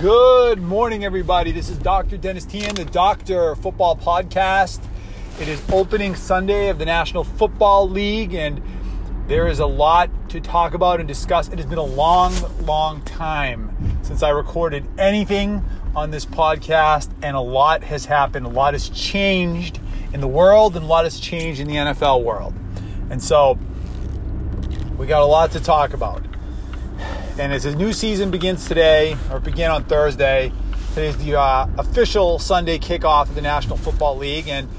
Good morning, everybody. This is Dr. Dennis Tian, the Doctor Football Podcast. It is opening Sunday of the National Football League, and there is a lot to talk about and discuss. It has been a long, long time since I recorded anything on this podcast, and a lot has happened. A lot has changed in the world, and a lot has changed in the NFL world. And so, we got a lot to talk about. And as the new season begins today, or began on Thursday, today is the uh, official Sunday kickoff of the National Football League. And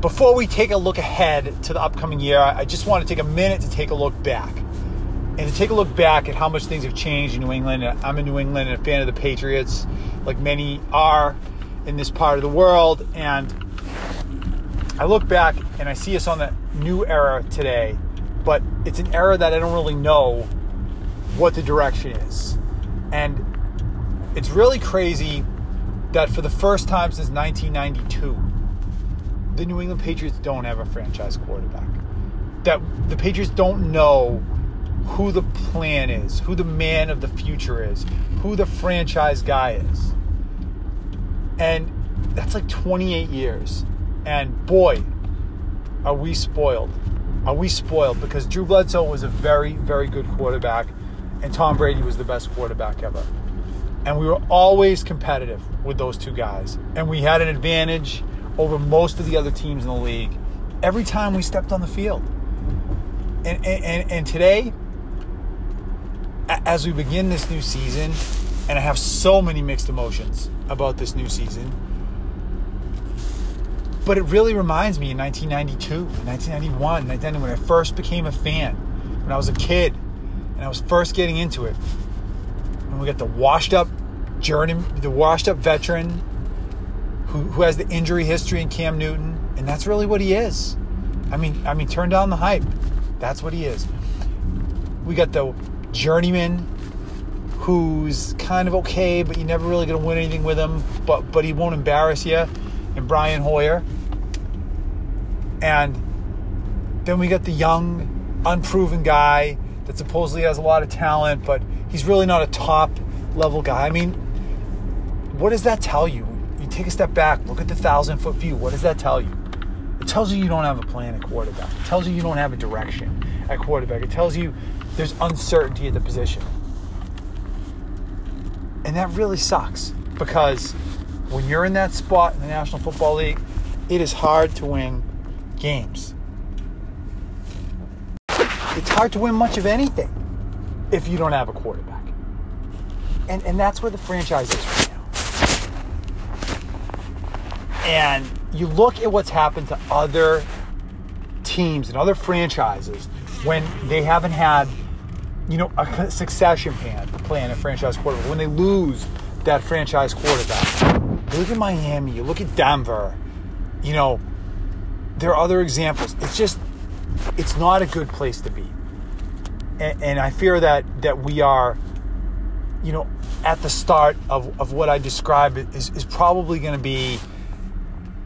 before we take a look ahead to the upcoming year, I just want to take a minute to take a look back. And to take a look back at how much things have changed in New England. I'm in New England and a fan of the Patriots, like many are in this part of the world. And I look back and I see us on the new era today, but it's an era that I don't really know what the direction is. And it's really crazy that for the first time since 1992, the New England Patriots don't have a franchise quarterback. That the Patriots don't know who the plan is, who the man of the future is, who the franchise guy is. And that's like 28 years. And boy, are we spoiled. Are we spoiled? Because Drew Bledsoe was a very, very good quarterback and Tom Brady was the best quarterback ever. And we were always competitive with those two guys. And we had an advantage over most of the other teams in the league every time we stepped on the field. And, and, and today, as we begin this new season, and I have so many mixed emotions about this new season, but it really reminds me in 1992, 1991, 1990, when I first became a fan, when I was a kid and I was first getting into it. And we got the washed up journey, the washed up veteran who, who has the injury history in Cam Newton, and that's really what he is. I mean, I mean, turn down the hype. That's what he is. We got the journeyman who's kind of okay, but you're never really going to win anything with him, but but he won't embarrass you, and Brian Hoyer. And then we got the young, unproven guy that supposedly has a lot of talent, but he's really not a top level guy. I mean, what does that tell you? You take a step back, look at the thousand foot view. What does that tell you? It tells you you don't have a plan at quarterback. It tells you you don't have a direction at quarterback. It tells you there's uncertainty at the position. And that really sucks because when you're in that spot in the National Football League, it is hard to win games it's hard to win much of anything if you don't have a quarterback. And, and that's where the franchise is right now. And you look at what's happened to other teams and other franchises when they haven't had, you know, a succession plan, plan a franchise quarterback. When they lose that franchise quarterback. You look at Miami, you look at Denver, you know, there are other examples. It's just it's not a good place to be. And, and I fear that that we are, you know, at the start of, of what I describe is, is probably going to be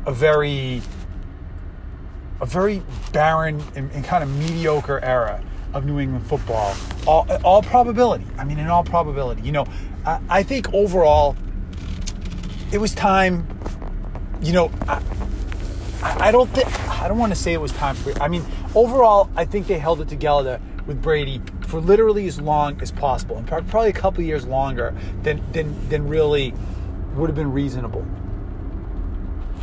a very a very barren and, and, kind of mediocre era of New England football. All, all probability. I mean, in all probability. You know, I, I think overall, it was time. You know, I, I don't think I don't want to say it was time for. I mean, overall, I think they held it together with Brady for literally as long as possible, and probably a couple years longer than than than really would have been reasonable.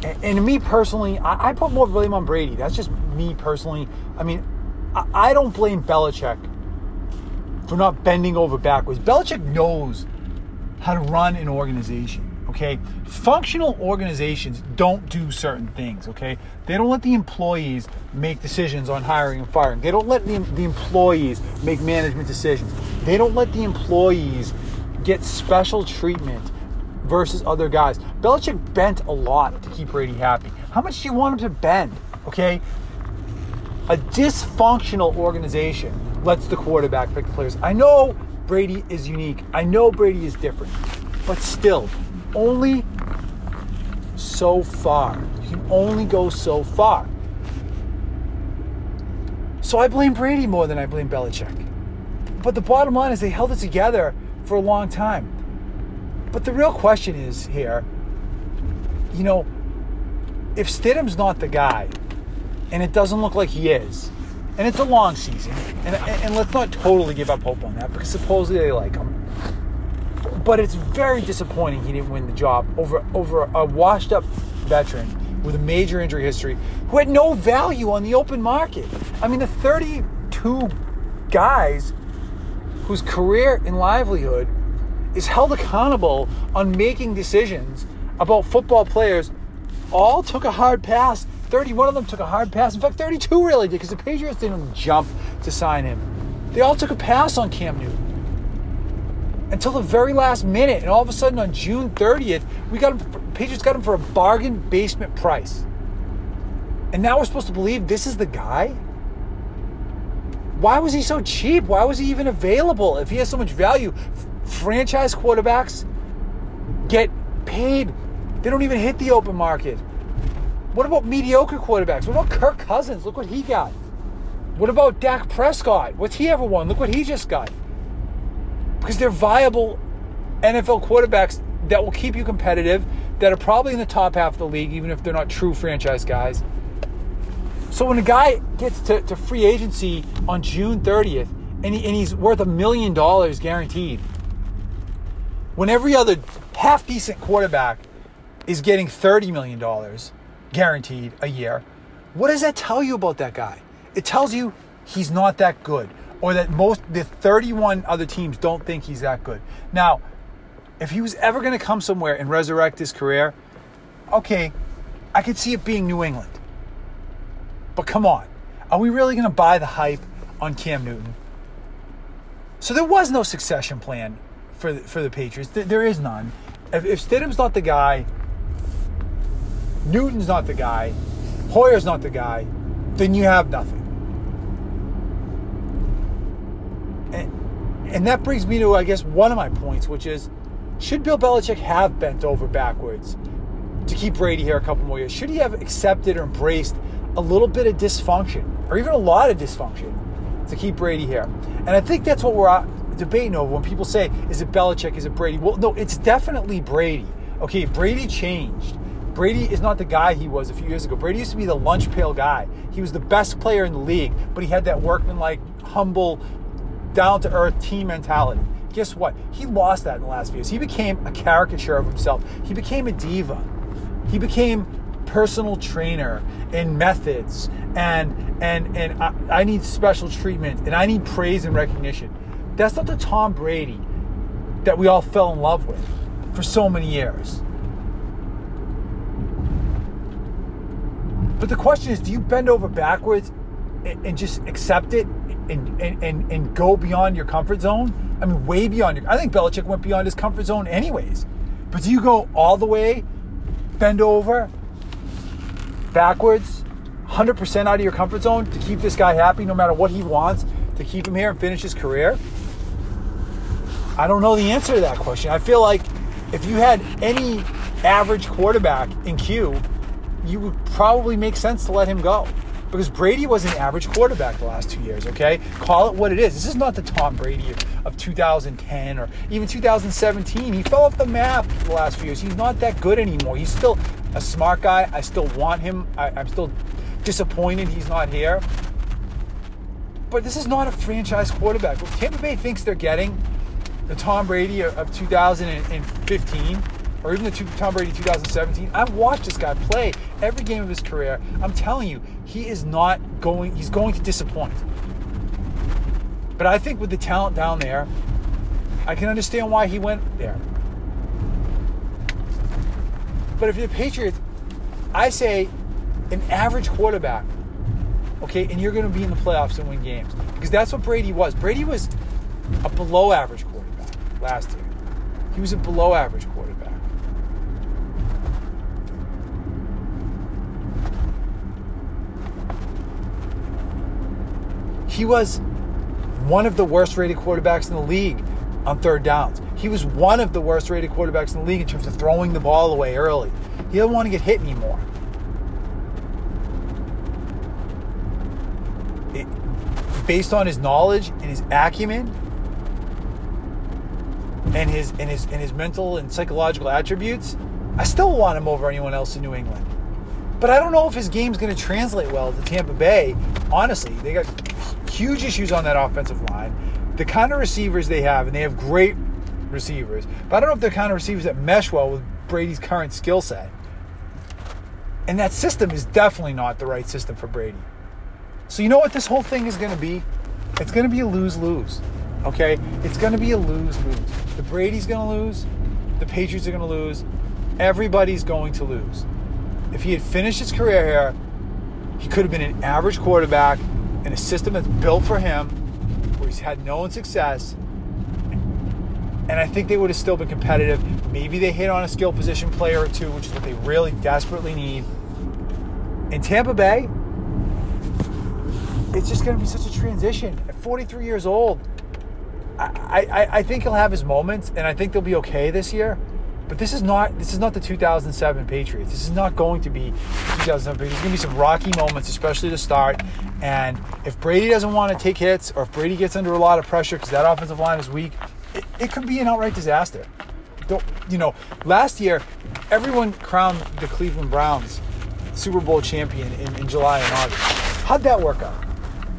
And, and me personally, I, I, put more blame on Brady. That's just me personally. I mean, I, I don't blame Belichick for not bending over backwards. Belichick knows how to run an organization okay? Functional organizations don't do certain things, okay? They don't let the employees make decisions on hiring and firing. They don't let the, the employees make management decisions. They don't let the employees get special treatment versus other guys. Belichick bent a lot to keep Brady happy. How much do you want him to bend, okay? A dysfunctional organization lets the quarterback pick the players. I know Brady is unique. I know Brady is different. But still, only so far. You can only go so far. So I blame Brady more than I blame Belichick. But the bottom line is they held it together for a long time. But the real question is here, you know, if Stidham's not the guy, and it doesn't look like he is, and it's a long season, and, and let's not totally give up hope on that because supposedly they like him. But it's very disappointing he didn't win the job over over a washed up veteran with a major injury history who had no value on the open market. I mean, the 32 guys whose career and livelihood is held accountable on making decisions about football players all took a hard pass. 31 of them took a hard pass. In fact, 32 really did because the Patriots didn't jump to sign him. They all took a pass on Cam Newton until the very last minute. And all of a sudden on June 30th, we got him, Patriots got him for a bargain basement price. And now we're supposed to believe this is the guy? Why was he so cheap? Why was he even available if he has so much value? Franchise quarterbacks get paid. They don't even hit the open market. What about mediocre quarterbacks? What about Kirk Cousins? Look what he got. What about Dak Prescott? What's he ever won? Look what he just got. Because they're viable NFL quarterbacks that will keep you competitive, that are probably in the top half of the league, even if they're not true franchise guys. So when a guy gets to, to free agency on June 30th and, he, and he's worth a million dollars guaranteed, when every other half decent quarterback is getting $30 million guaranteed a year, what does that tell you about that guy? It tells you he's not that good or that most the 31 other teams don't think he's that good. Now, if he was ever going to come somewhere and resurrect his career, okay, I could see it being New England. But come on, are we really going to buy the hype on Cam Newton? So there was no succession plan for the, for the Patriots. There is none. If, if Stidham's not the guy, Newton's not the guy, Hoyer's not the guy, then you have nothing. And, that brings me to, I guess, one of my points, which is should Bill Belichick have bent over backwards to keep Brady here a couple more years? Should he have accepted or embraced a little bit of dysfunction, or even a lot of dysfunction, to keep Brady here. And I think that's what we're uh, debating over when people say, is it Belichick, is it Brady? Well, no, it's definitely Brady. Okay, Brady changed. Brady is not the guy he was a few years ago. Brady used to be the lunch pail guy. He was the best player in the league, but he had that workman-like, humble, down-to-earth team mentality. Guess what? He lost that in the last few years. He became a caricature of himself. He became a diva. He became personal trainer and methods and and and I, I, need special treatment and I need praise and recognition. That's not the Tom Brady that we all fell in love with for so many years. But the question is, do you bend over backwards and, and just accept it and, and, and, and go beyond your comfort zone? I mean, way beyond your. I think Belichick went beyond his comfort zone anyways. But do you go all the way, bend over, backwards, 100% out of your comfort zone to keep this guy happy no matter what he wants to keep him here and finish his career? I don't know the answer to that question. I feel like if you had any average quarterback in Q, you would probably make sense to let him go. Because Brady was an average quarterback the last two years, okay? Call it what it is. This is not the Tom Brady of, of 2010 or even 2017. He fell off the map the last few years. He's not that good anymore. He's still a smart guy. I still want him. I, I'm still disappointed he's not here. But this is not a franchise quarterback. What Tampa Bay thinks they're getting the Tom Brady of 2015 or even the Tom Brady 2017. I've watched this guy play every game of his career. I'm telling you, he is not going, he's going to disappoint. But I think with the talent down there, I can understand why he went there. But if you're the Patriots, I say an average quarterback, okay, and you're going to be in the playoffs and win games. Because that's what Brady was. Brady was a below average quarterback last year. He was a below average quarterback. He was one of the worst rated quarterbacks in the league on third downs. He was one of the worst rated quarterbacks in the league in terms of throwing the ball away early. He doesn't want to get hit anymore. It, based on his knowledge and his acumen, and his and his and his mental and psychological attributes, I still want him over anyone else in New England. But I don't know if his game's going to translate well to Tampa Bay. Honestly, they got huge issues on that offensive line. The kind of receivers they have, and they have great receivers, but I don't know if they're the kind of receivers that mesh well with Brady's current skill set. And that system is definitely not the right system for Brady. So you know what this whole thing is going to be? It's going to be a lose-lose. Okay? It's going to be a lose-lose. The Brady's going to lose. The Patriots are going to lose. Everybody's going to lose. If he had finished his career here, he could have been an average quarterback in a system that's built for him, where he's had known success. And I think they would have still been competitive. Maybe they hit on a skill position player or two, which is what they really desperately need. In Tampa Bay, it's just going to be such a transition. At 43 years old, I, I, I think he'll have his moments, and I think they'll be okay this year. But this is not this is not the 2007 Patriots. This is not going to be 2007 Patriots. There's going to be some rocky moments, especially to start. And if Brady doesn't want to take hits, or if Brady gets under a lot of pressure because that offensive line is weak, it, it could be an outright disaster. Don't you know? Last year, everyone crowned the Cleveland Browns Super Bowl champion in, in July and August. How'd that work out?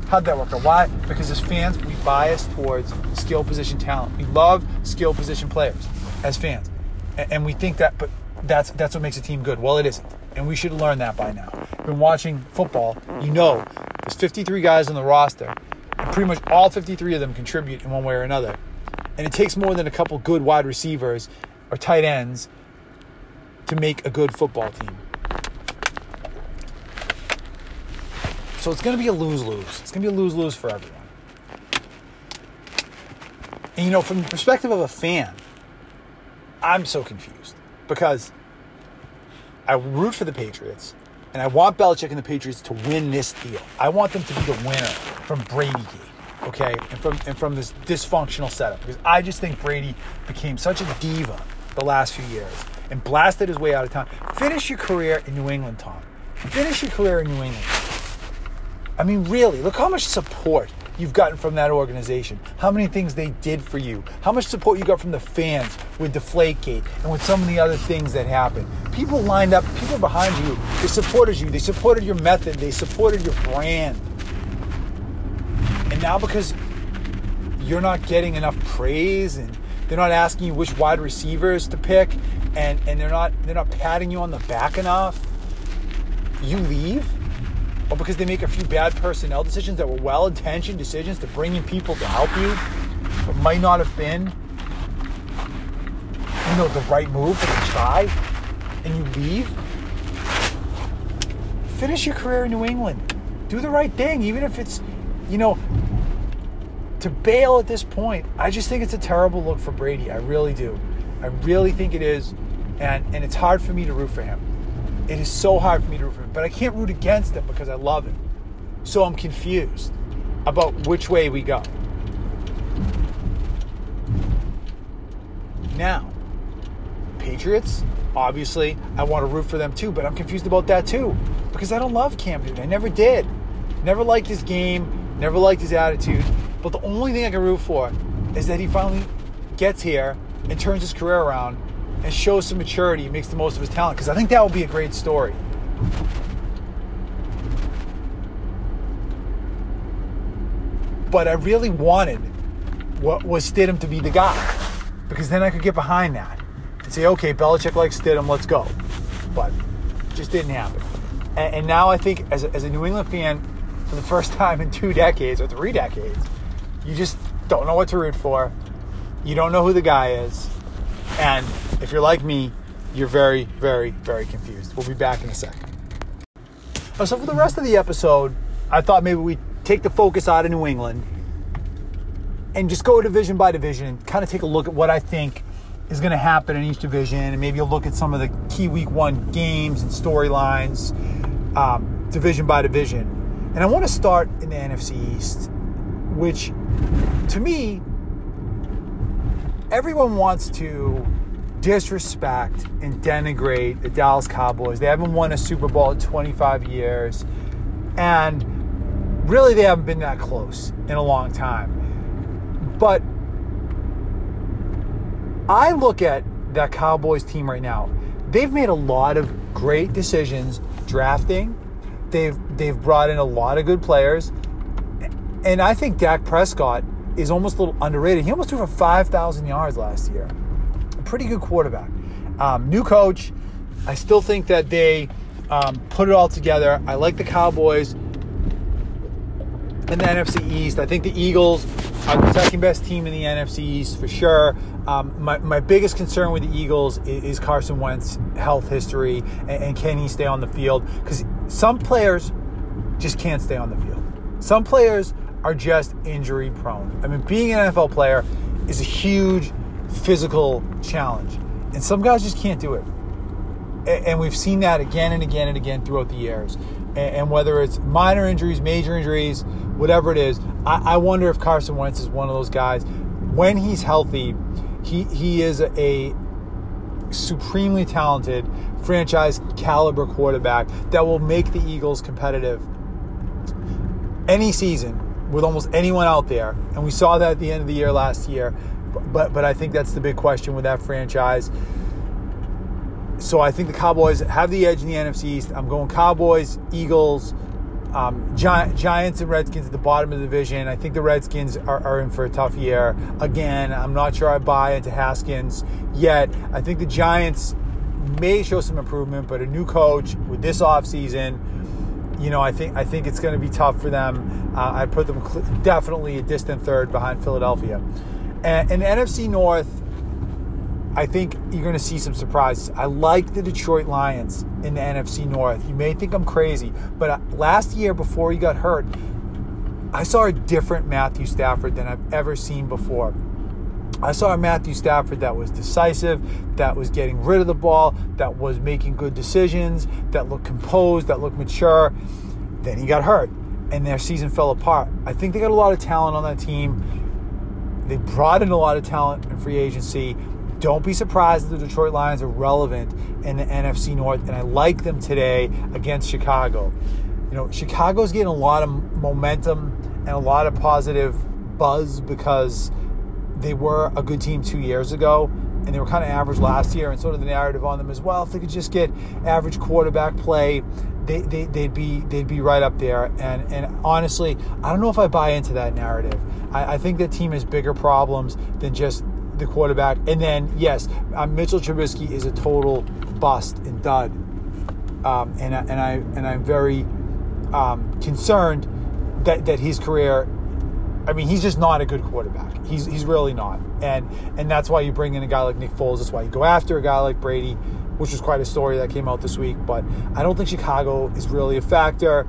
How'd that work out? Why? Because as fans, we bias towards skill position talent. We love skill position players as fans and we think that, but that's that's what makes a team good. Well, it isn't, and we should learn that by now. Been watching football, you know, there's 53 guys on the roster, and pretty much all 53 of them contribute in one way or another, and it takes more than a couple good wide receivers or tight ends to make a good football team. So it's going to be a lose lose. It's going to be a lose lose for everyone. And you know, from the perspective of a fan, I'm so confused because I root for the Patriots and I want Belichick and the Patriots to win this deal. I want them to be the winner from Brady Gate, okay, and from and from this dysfunctional setup because I just think Brady became such a diva the last few years and blasted his way out of town. Finish your career in New England, Tom. Finish your career in New England. I mean, really, look how much support you've gotten from that organization, how many things they did for you, how much support you got from the fans with Deflategate and with some of the other things that happened. People lined up, people behind you, they supported you, they supported your method, they supported your brand. And now because you're not getting enough praise and they're not asking you which wide receivers to pick and, and they're not they're not patting you on the back enough, you leave or because they make a few bad personnel decisions that were well intentioned decisions to bring in people to help you, but might not have been, you know, the right move, but they try, and you leave. Finish your career in New England. Do the right thing, even if it's, you know, to bail at this point. I just think it's a terrible look for Brady. I really do. I really think it is, and and it's hard for me to root for him. It is so hard for me to root for him, but I can't root against him because I love him. So I'm confused about which way we go. Now, Patriots, obviously, I want to root for them too, but I'm confused about that too because I don't love Cam Newton. I never did. Never liked his game, never liked his attitude. But the only thing I can root for is that he finally gets here and turns his career around and shows some maturity and makes the most of his talent because I think that would be a great story. But I really wanted what was Stidham to be the guy because then I could get behind that and say, okay, Belichick likes Stidham, let's go. But just didn't happen. And, and now I think, as a, as a New England fan, for the first time in two decades or three decades, you just don't know what to root for. You don't know who the guy is. And if you're like me, you're very, very, very confused. We'll be back in a second. Oh, so for the rest of the episode, I thought maybe we'd take the focus out of New England and just go division by division and kind of take a look at what I think is going to happen in each division, and maybe you'll look at some of the key Week One games and storylines, um, division by division. And I want to start in the NFC East, which, to me, everyone wants to disrespect and denigrate the Dallas Cowboys. They haven't won a Super Bowl in 25 years. And really, they haven't been that close in a long time. But I look at that Cowboys team right now. They've made a lot of great decisions drafting. They've they've brought in a lot of good players, and I think Dak Prescott is almost a little underrated. He almost threw for five thousand yards last year. Pretty good quarterback. Um, new coach. I still think that they um, put it all together. I like the Cowboys in the NFC East. I think the Eagles are the second best team in the NFC East for sure. Um, my, my biggest concern with the Eagles is, is Carson Wentz health history and, and can he stay on the field? Because some players just can't stay on the field. Some players are just injury prone. I mean, being an NFL player is a huge physical challenge, and some guys just can't do it. And we've seen that again and again and again throughout the years. And whether it's minor injuries, major injuries, whatever it is, I wonder if Carson Wentz is one of those guys. When he's healthy, he he is a supremely talented franchise caliber quarterback that will make the Eagles competitive any season with almost anyone out there. And we saw that at the end of the year last year. But but I think that's the big question with that franchise. So I think the Cowboys have the edge in the NFC East. I'm going Cowboys, Eagles, um, Gi- Giants and Redskins at the bottom of the division. I think the Redskins are, are, in for a tough year. Again, I'm not sure I buy into Haskins yet. I think the Giants may show some improvement, but a new coach with this offseason, you know, I think I think it's going to be tough for them. Uh, I put them cl- definitely a distant third behind Philadelphia. And in the NFC North, I think you're going to see some surprises. I like the Detroit Lions in the NFC North. You may think I'm crazy, but uh, last year before he got hurt, I saw a different Matthew Stafford than I've ever seen before. I saw a Matthew Stafford that was decisive, that was getting rid of the ball, that was making good decisions, that looked composed, that looked mature. Then he got hurt, and their season fell apart. I think they got a lot of talent on that team. They brought in a lot of talent in free agency. Don't be surprised that the Detroit Lions are relevant in the NFC North, and I like them today against Chicago. You know, Chicago's getting a lot of momentum and a lot of positive buzz because they were a good team two years ago and they were kind of average last year and sort of the narrative on them as well if they could just get average quarterback play they, they, they'd be they'd be right up there and and honestly I don't know if I buy into that narrative I, I think the team has bigger problems than just the quarterback. And then, yes, uh, Mitchell Trubisky is a total bust and dud. Um, and, and, I, and I'm very um, concerned that, that his career, I mean, he's just not a good quarterback. He's, he's really not. And, and that's why you bring in a guy like Nick Foles. That's why you go after a guy like Brady, which was quite a story that came out this week. But I don't think Chicago is really a factor.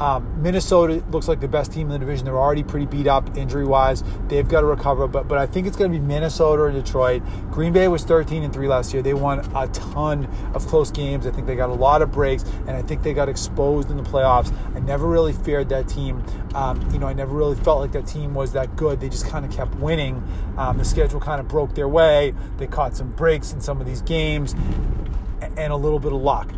Um, Minnesota looks like the best team in the division. They're already pretty beat up injury wise. They've got to recover, but but I think it's going to be Minnesota or Detroit. Green Bay was 13 and three last year. They won a ton of close games. I think they got a lot of breaks, and I think they got exposed in the playoffs. I never really feared that team. Um, you know, I never really felt like that team was that good. They just kind of kept winning. Um, the schedule kind of broke their way. They caught some breaks in some of these games, and a little bit of luck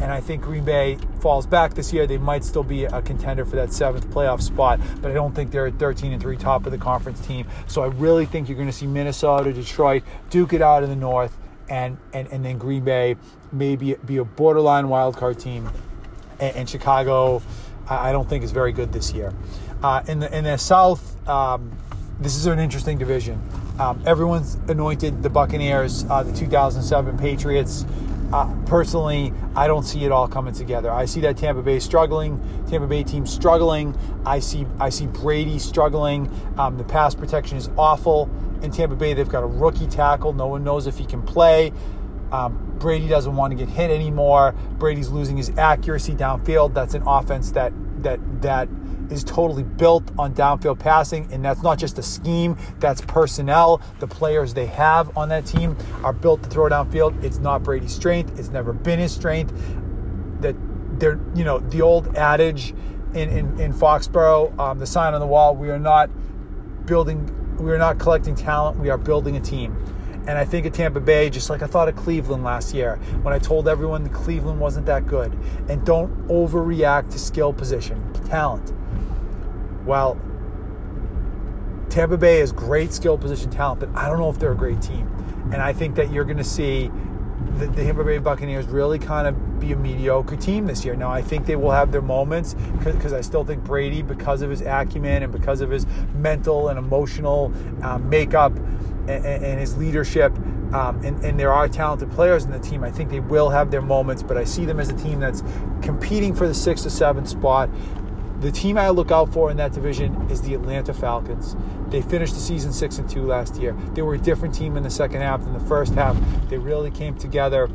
and I think Green Bay falls back this year, they might still be a contender for that seventh playoff spot. But I don't think they're a 13 and three top of the conference team. So I really think you're going to see Minnesota, Detroit duke it out in the North, and and, and then Green Bay maybe be a borderline wild card team, and, and Chicago. I don't think is very good this year. Uh, in the in the South, um, this is an interesting division. Um, everyone's anointed the Buccaneers, uh, the 2007 Patriots uh, personally, I don't see it all coming together. I see that Tampa Bay struggling, Tampa Bay team struggling. I see I see Brady struggling. Um, the pass protection is awful in Tampa Bay. They've got a rookie tackle. No one knows if he can play. Um, Brady doesn't want to get hit anymore. Brady's losing his accuracy downfield. That's an offense that that that is totally built on downfield passing, and that's not just a scheme, that's personnel. The players they have on that team are built to throw downfield. It's not Brady's strength, it's never been his strength. That they're, you know, the old adage in, in, in Foxborough, um, the sign on the wall, we are not building, we are not collecting talent, we are building a team. And I think at Tampa Bay, just like I thought of Cleveland last year, when I told everyone Cleveland wasn't that good. And don't overreact to skill position, talent. Well, Tampa Bay is great skill position talent, but I don't know if they're a great team. And I think that you're going to see the, the Tampa Bay Buccaneers really kind of be a mediocre team this year. Now, I think they will have their moments because I still think Brady, because of his acumen and because of his mental and emotional um, makeup and, and, his leadership, um, and, and, there are talented players in the team, I think they will have their moments, but I see them as a team that's competing for the sixth or seventh spot. The team I look out for in that division is the Atlanta Falcons. They finished the season six and two last year. They were a different team in the second half than the first half. They really came together.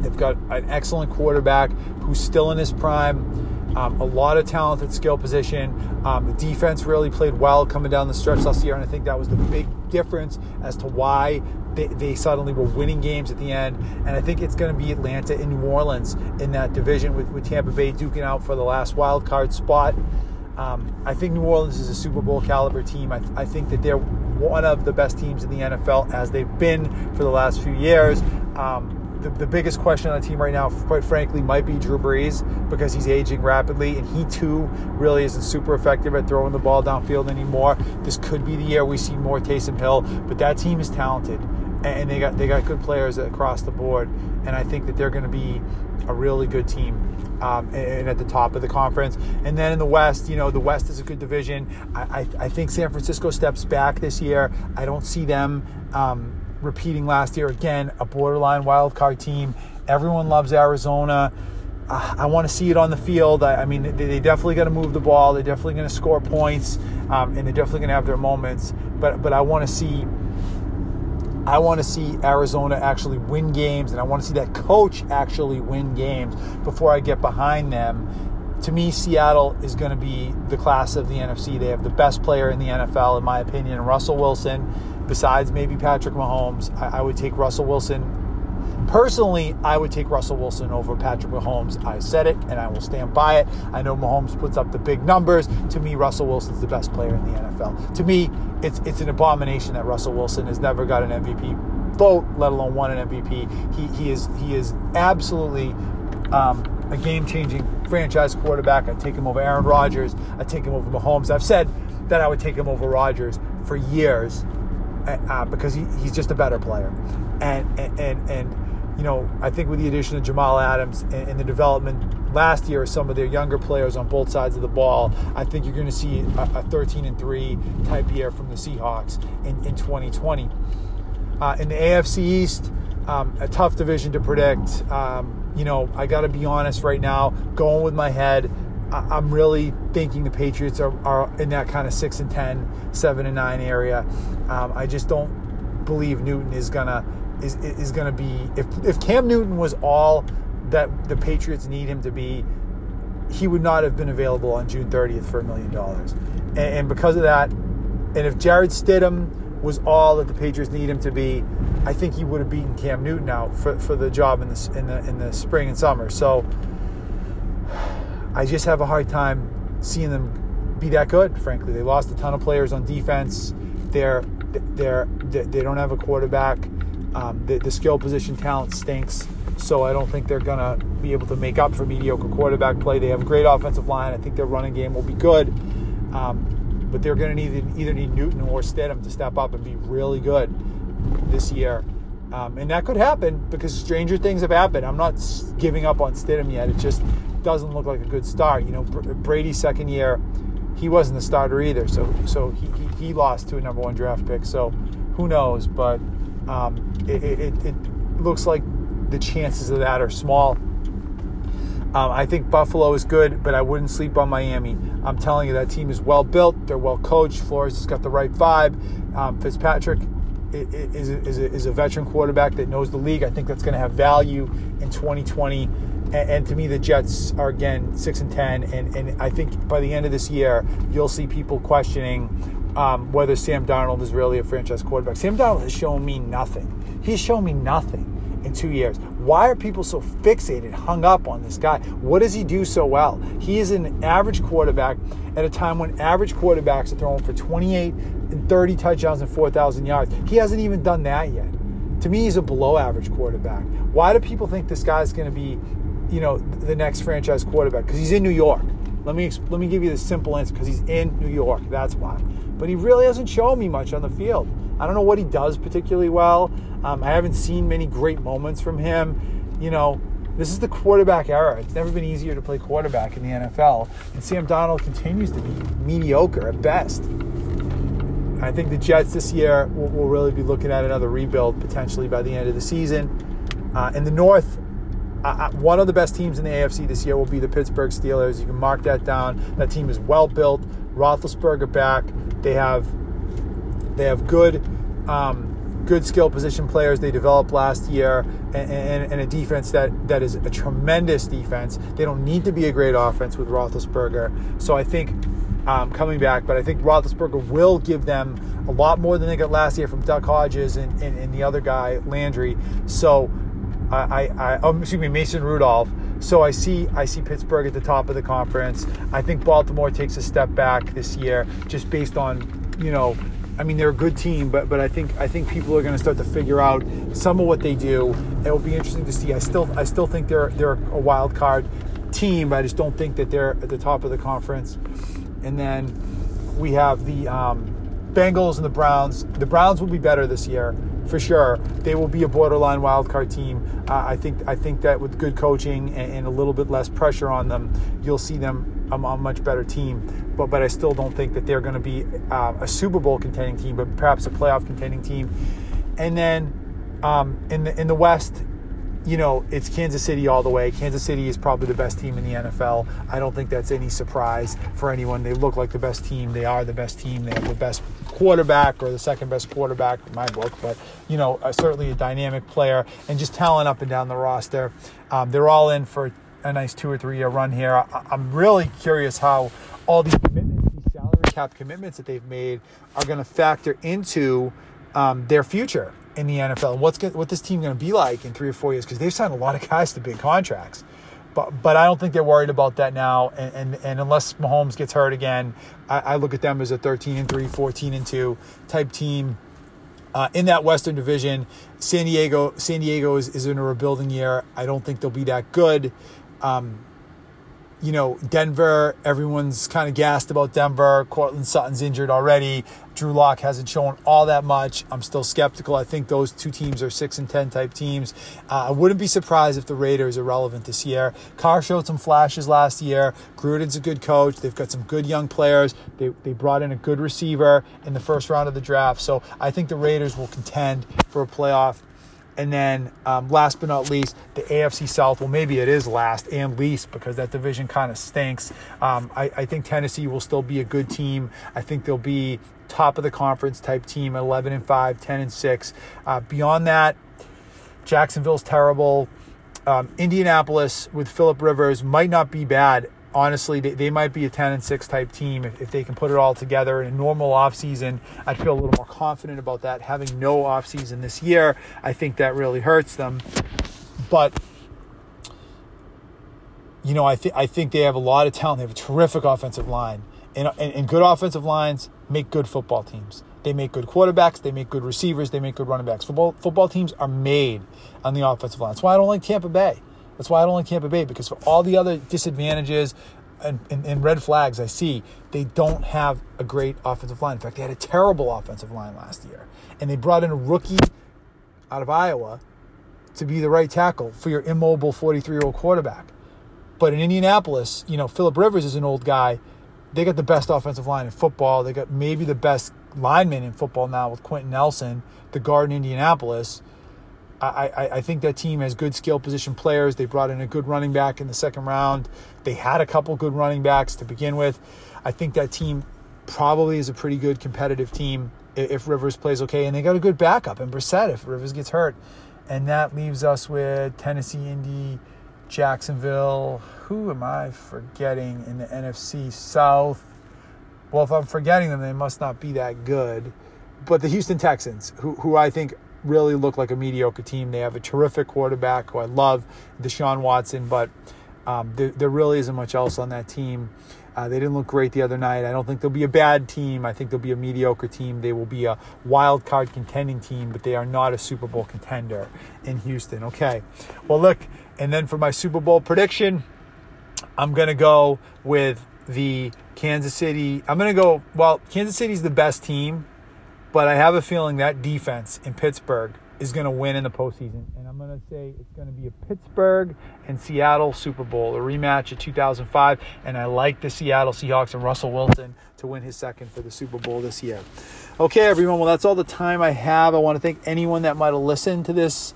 They've got an excellent quarterback who's still in his prime. Um, a lot of talent at skill position. Um, the defense really played well coming down the stretch last year, and I think that was the big difference as to why they, they suddenly were winning games at the end. And I think it's going to be Atlanta and New Orleans in that division with, with Tampa Bay duking out for the last wild card spot. Um, I think New Orleans is a Super Bowl caliber team. I, I, think that they're one of the best teams in the NFL as they've been for the last few years. Um, the, the, biggest question on the team right now, quite frankly, might be Drew Brees because he's aging rapidly and he too really isn't super effective at throwing the ball downfield anymore. This could be the year we see more Taysom Hill, but that team is talented and they got they got good players across the board, and I think that they're going to be a really good team. Um, and at the top of the conference, and then in the West, you know, the West is a good division. I, I, I think San Francisco steps back this year. I don't see them um, repeating last year again. A borderline wild card team. Everyone loves Arizona. I want to see it on the field. I, mean, they, they definitely got to move the ball. They're definitely going to score points, um, and they're definitely going to have their moments. But but I want to see I want to see Arizona actually win games, and I want to see that coach actually win games before I get behind them. To me, Seattle is going to be the class of the NFC. They have the best player in the NFL, in my opinion, Russell Wilson. Besides maybe Patrick Mahomes, I, I would take Russell Wilson Personally, I would take Russell Wilson over Patrick Mahomes. I said it and I will stand by it. I know Mahomes puts up the big numbers. To me, Russell Wilson's the best player in the NFL. To me, it's it's an abomination that Russell Wilson has never got an MVP vote, let alone won an MVP. He he is he is absolutely um, a game-changing franchise quarterback. I take him over Aaron Rodgers. I take him over Mahomes. I've said that I would take him over Rodgers for years uh, because he, he's just a better player, and and and. and you know, I think with the addition of Jamal Adams and, and, the development last year of some of their younger players on both sides of the ball, I think you're going to see a, a 13 and 3 type year from the Seahawks in, in 2020. Uh, in the AFC East, um, a tough division to predict. Um, you know, I got to be honest right now, going with my head, I, am really thinking the Patriots are, are, in that kind of 6 and 10, 7 and 9 area. Um, I just don't believe Newton is going to is is going to be if if Cam Newton was all that the Patriots need him to be, he would not have been available on June 30th for a million dollars. And because of that, and if Jarrett Stidham was all that the Patriots need him to be, I think he would have beaten Cam Newton out for, for the job in the in the in the spring and summer. So I just have a hard time seeing them be that good. Frankly, they lost a ton of players on defense. They're they're they don't have a quarterback. Um, the, the skill position talent stinks, so I don't think they're going to be able to make up for mediocre quarterback play. They have a great offensive line. I think their running game will be good. Um, but they're going to need either need Newton or Stidham to step up and be really good this year. Um, and that could happen because stranger things have happened. I'm not giving up on Stidham yet. It's just doesn't look like a good start. You know, Brady's second year, he wasn't the starter either. So so he, he, he lost to a number one draft pick. So who knows? But um, it, it, it, looks like the chances of that are small. Um, I think Buffalo is good, but I wouldn't sleep on Miami. I'm telling you, that team is well built. They're well coached. Flores has got the right vibe. Um, Fitzpatrick is, is, a, is a veteran quarterback that knows the league. I think that's going to have value in 2020. And, to me, the Jets are again six and ten, and, and I think by the end of this year, you'll see people questioning um, whether Sam Darnold is really a franchise quarterback. Sam Darnold has shown me nothing. He's shown me nothing in two years. Why are people so fixated, hung up on this guy? What does he do so well? He is an average quarterback at a time when average quarterbacks are throwing for 28 and 30 touchdowns and 4,000 yards. He hasn't even done that yet. To me, he's a below average quarterback. Why do people think this guy's going to be, you know, the next franchise quarterback? Because he's in New York Let me let me give you the simple answer because he's in New York. That's why. But he really hasn't shown me much on the field. I don't know what he does particularly well. Um, I haven't seen many great moments from him. You know, this is the quarterback era. It's never been easier to play quarterback in the NFL. And Sam Darnold continues to be mediocre at best. I think the Jets this year will, will really be looking at another rebuild potentially by the end of the season. Uh, in the North, uh, one of the best teams in the AFC this year will be the Pittsburgh Steelers. You can mark that down. That team is well built. Roethlisberger back. They have they have good um, good skill position players they developed last year and, and, and, a defense that, that is a tremendous defense. They don't need to be a great offense with Roethlisberger. So I think um, coming back, but I think Roethlisberger will give them a lot more than they got last year from Duck Hodges and, and, and the other guy, Landry. So I, I, I oh, excuse me, Mason Rudolph. So I see I see Pittsburgh at the top of the conference. I think Baltimore takes a step back this year just based on, you know, I mean, they're a good team, but but I think I think people are going to start to figure out some of what they do. It will be interesting to see. I still I still think they're they're a wild card team, but I just don't think that they're at the top of the conference. And then we have the um, Bengals and the Browns. The Browns will be better this year for sure. They will be a borderline wild card team. Uh, I think I think that with good coaching and, and, a little bit less pressure on them, you'll see them a, a much better team but but I still don't think that they're going to be uh, a Super Bowl contending team, but perhaps a playoff contending team. And then um, in the in the West, you know, it's Kansas City all the way. Kansas City is probably the best team in the NFL. I don't think that's any surprise for anyone. They look like the best team. They are the best team. They have the best quarterback or the second best quarterback in my book, but you know, uh, certainly a dynamic player and just talent up and down the roster. Um, they're all in for a nice two or three year run here. I, I'm really curious how all these commitments, these salary cap commitments that they've made, are going to factor into um, their future in the NFL and what's what this team going to be like in three or four years because they've signed a lot of guys to big contracts. But, but I don't think they're worried about that now. And, and, and unless Mahomes gets hurt again, I, I, look at them as a 13 and 3, 14 and 2 type team. Uh, in that Western Division, San Diego, San Diego is, is in a rebuilding year. I don't think they'll be that good. Um, you know, Denver, everyone's kind of gassed about Denver. Courtland Sutton's injured already. Drew Lock hasn't shown all that much. I'm still skeptical. I think those two teams are 6 and 10 type teams. Uh, I wouldn't be surprised if the Raiders are relevant this year. Carr showed some flashes last year. Gruden's a good coach. They've got some good young players. They, they brought in a good receiver in the first round of the draft. So I think the Raiders will contend for a playoff and then um, last but not least, the AFC South. Well, maybe it is last and least because that division kind of stinks. Um, I, I, think Tennessee will still be a good team. I think they'll be top of the conference type team 11 and 5, 10 and 6. Uh, beyond that, Jacksonville's terrible. Um, Indianapolis with Philip Rivers might not be bad honestly, they, they might be a 10 and 6 type team if, if they can put it all together in a normal offseason. I'd feel a little more confident about that. Having no offseason this year, I think that really hurts them. But you know, I think I think they have a lot of talent. They have a terrific offensive line, and, and, and good offensive lines make good football teams. They make good quarterbacks. They make good receivers. They make good running backs. Football football teams are made on the offensive line. That's why I don't like Tampa Bay. That's why I don't like Tampa Bay because for all the other disadvantages and, and, and, red flags I see, they don't have a great offensive line. In fact, they had a terrible offensive line last year. And they brought in a rookie out of Iowa to be the right tackle for your immobile 43 year old quarterback. But in Indianapolis, you know, Philip Rivers is an old guy. They got the best offensive line in football. They got maybe the best lineman in football now with Quenton Nelson, the guard in Indianapolis. I, I, think that team has good skill position players. They brought in a good running back in the second round. They had a couple good running backs to begin with. I think that team probably is a pretty good competitive team if Rivers plays okay. And they got a good backup in Brissett if Rivers gets hurt. And that leaves us with Tennessee, Indy, Jacksonville. Who am I forgetting in the NFC South? Well, if I'm forgetting them, they must not be that good. But the Houston Texans, who, who I think really look like a mediocre team. They have a terrific quarterback who I love, Deshaun Watson, but um, there, there, really isn't much else on that team. Uh, they didn't look great the other night. I don't think they'll be a bad team. I think they'll be a mediocre team. They will be a wild card contending team, but they are not a Super Bowl contender in Houston. Okay. Well, look, and then for my Super Bowl prediction, I'm going to go with the Kansas City. I'm going to go, well, Kansas City's the best team, but I have a feeling that defense in Pittsburgh is going to win in the postseason. And I'm going to say it's going to be a Pittsburgh and Seattle Super Bowl, a rematch of 2005. And I like the Seattle Seahawks and Russell Wilson to win his second for the Super Bowl this year. Okay, everyone. Well, that's all the time I have. I want to thank anyone that might have listened to this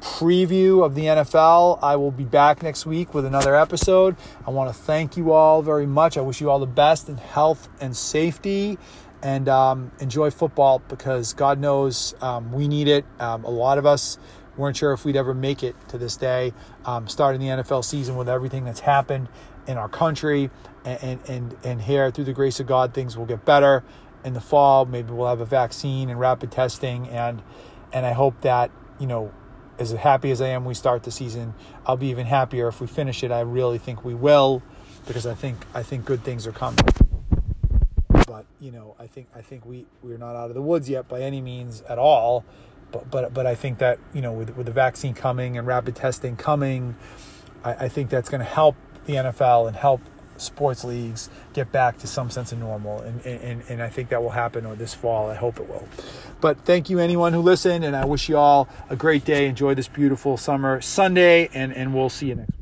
preview of the NFL. I will be back next week with another episode. I want to thank you all very much. I wish you all the best in health and safety and um, enjoy football because God knows um, we need it. Um, a lot of us weren't sure if we'd ever make it to this day, um, starting the NFL season with everything that's happened in our country. And, and, and here, through the grace of God, things will get better in the fall. Maybe we'll have a vaccine and rapid testing. And, and I hope that, you know, as happy as I am we start the season, I'll be even happier if we finish it. I really think we will because I think I think good things are coming. You know, I think I think we we're not out of the woods yet by any means at all. But but but I think that, you know, with with the vaccine coming and rapid testing coming, I, I think that's gonna help the NFL and help sports leagues get back to some sense of normal. And, and, and I think that will happen or this fall. I hope it will. But thank you, anyone who listened. And I wish you all a great day. Enjoy this beautiful summer Sunday. And, and we'll see you next week.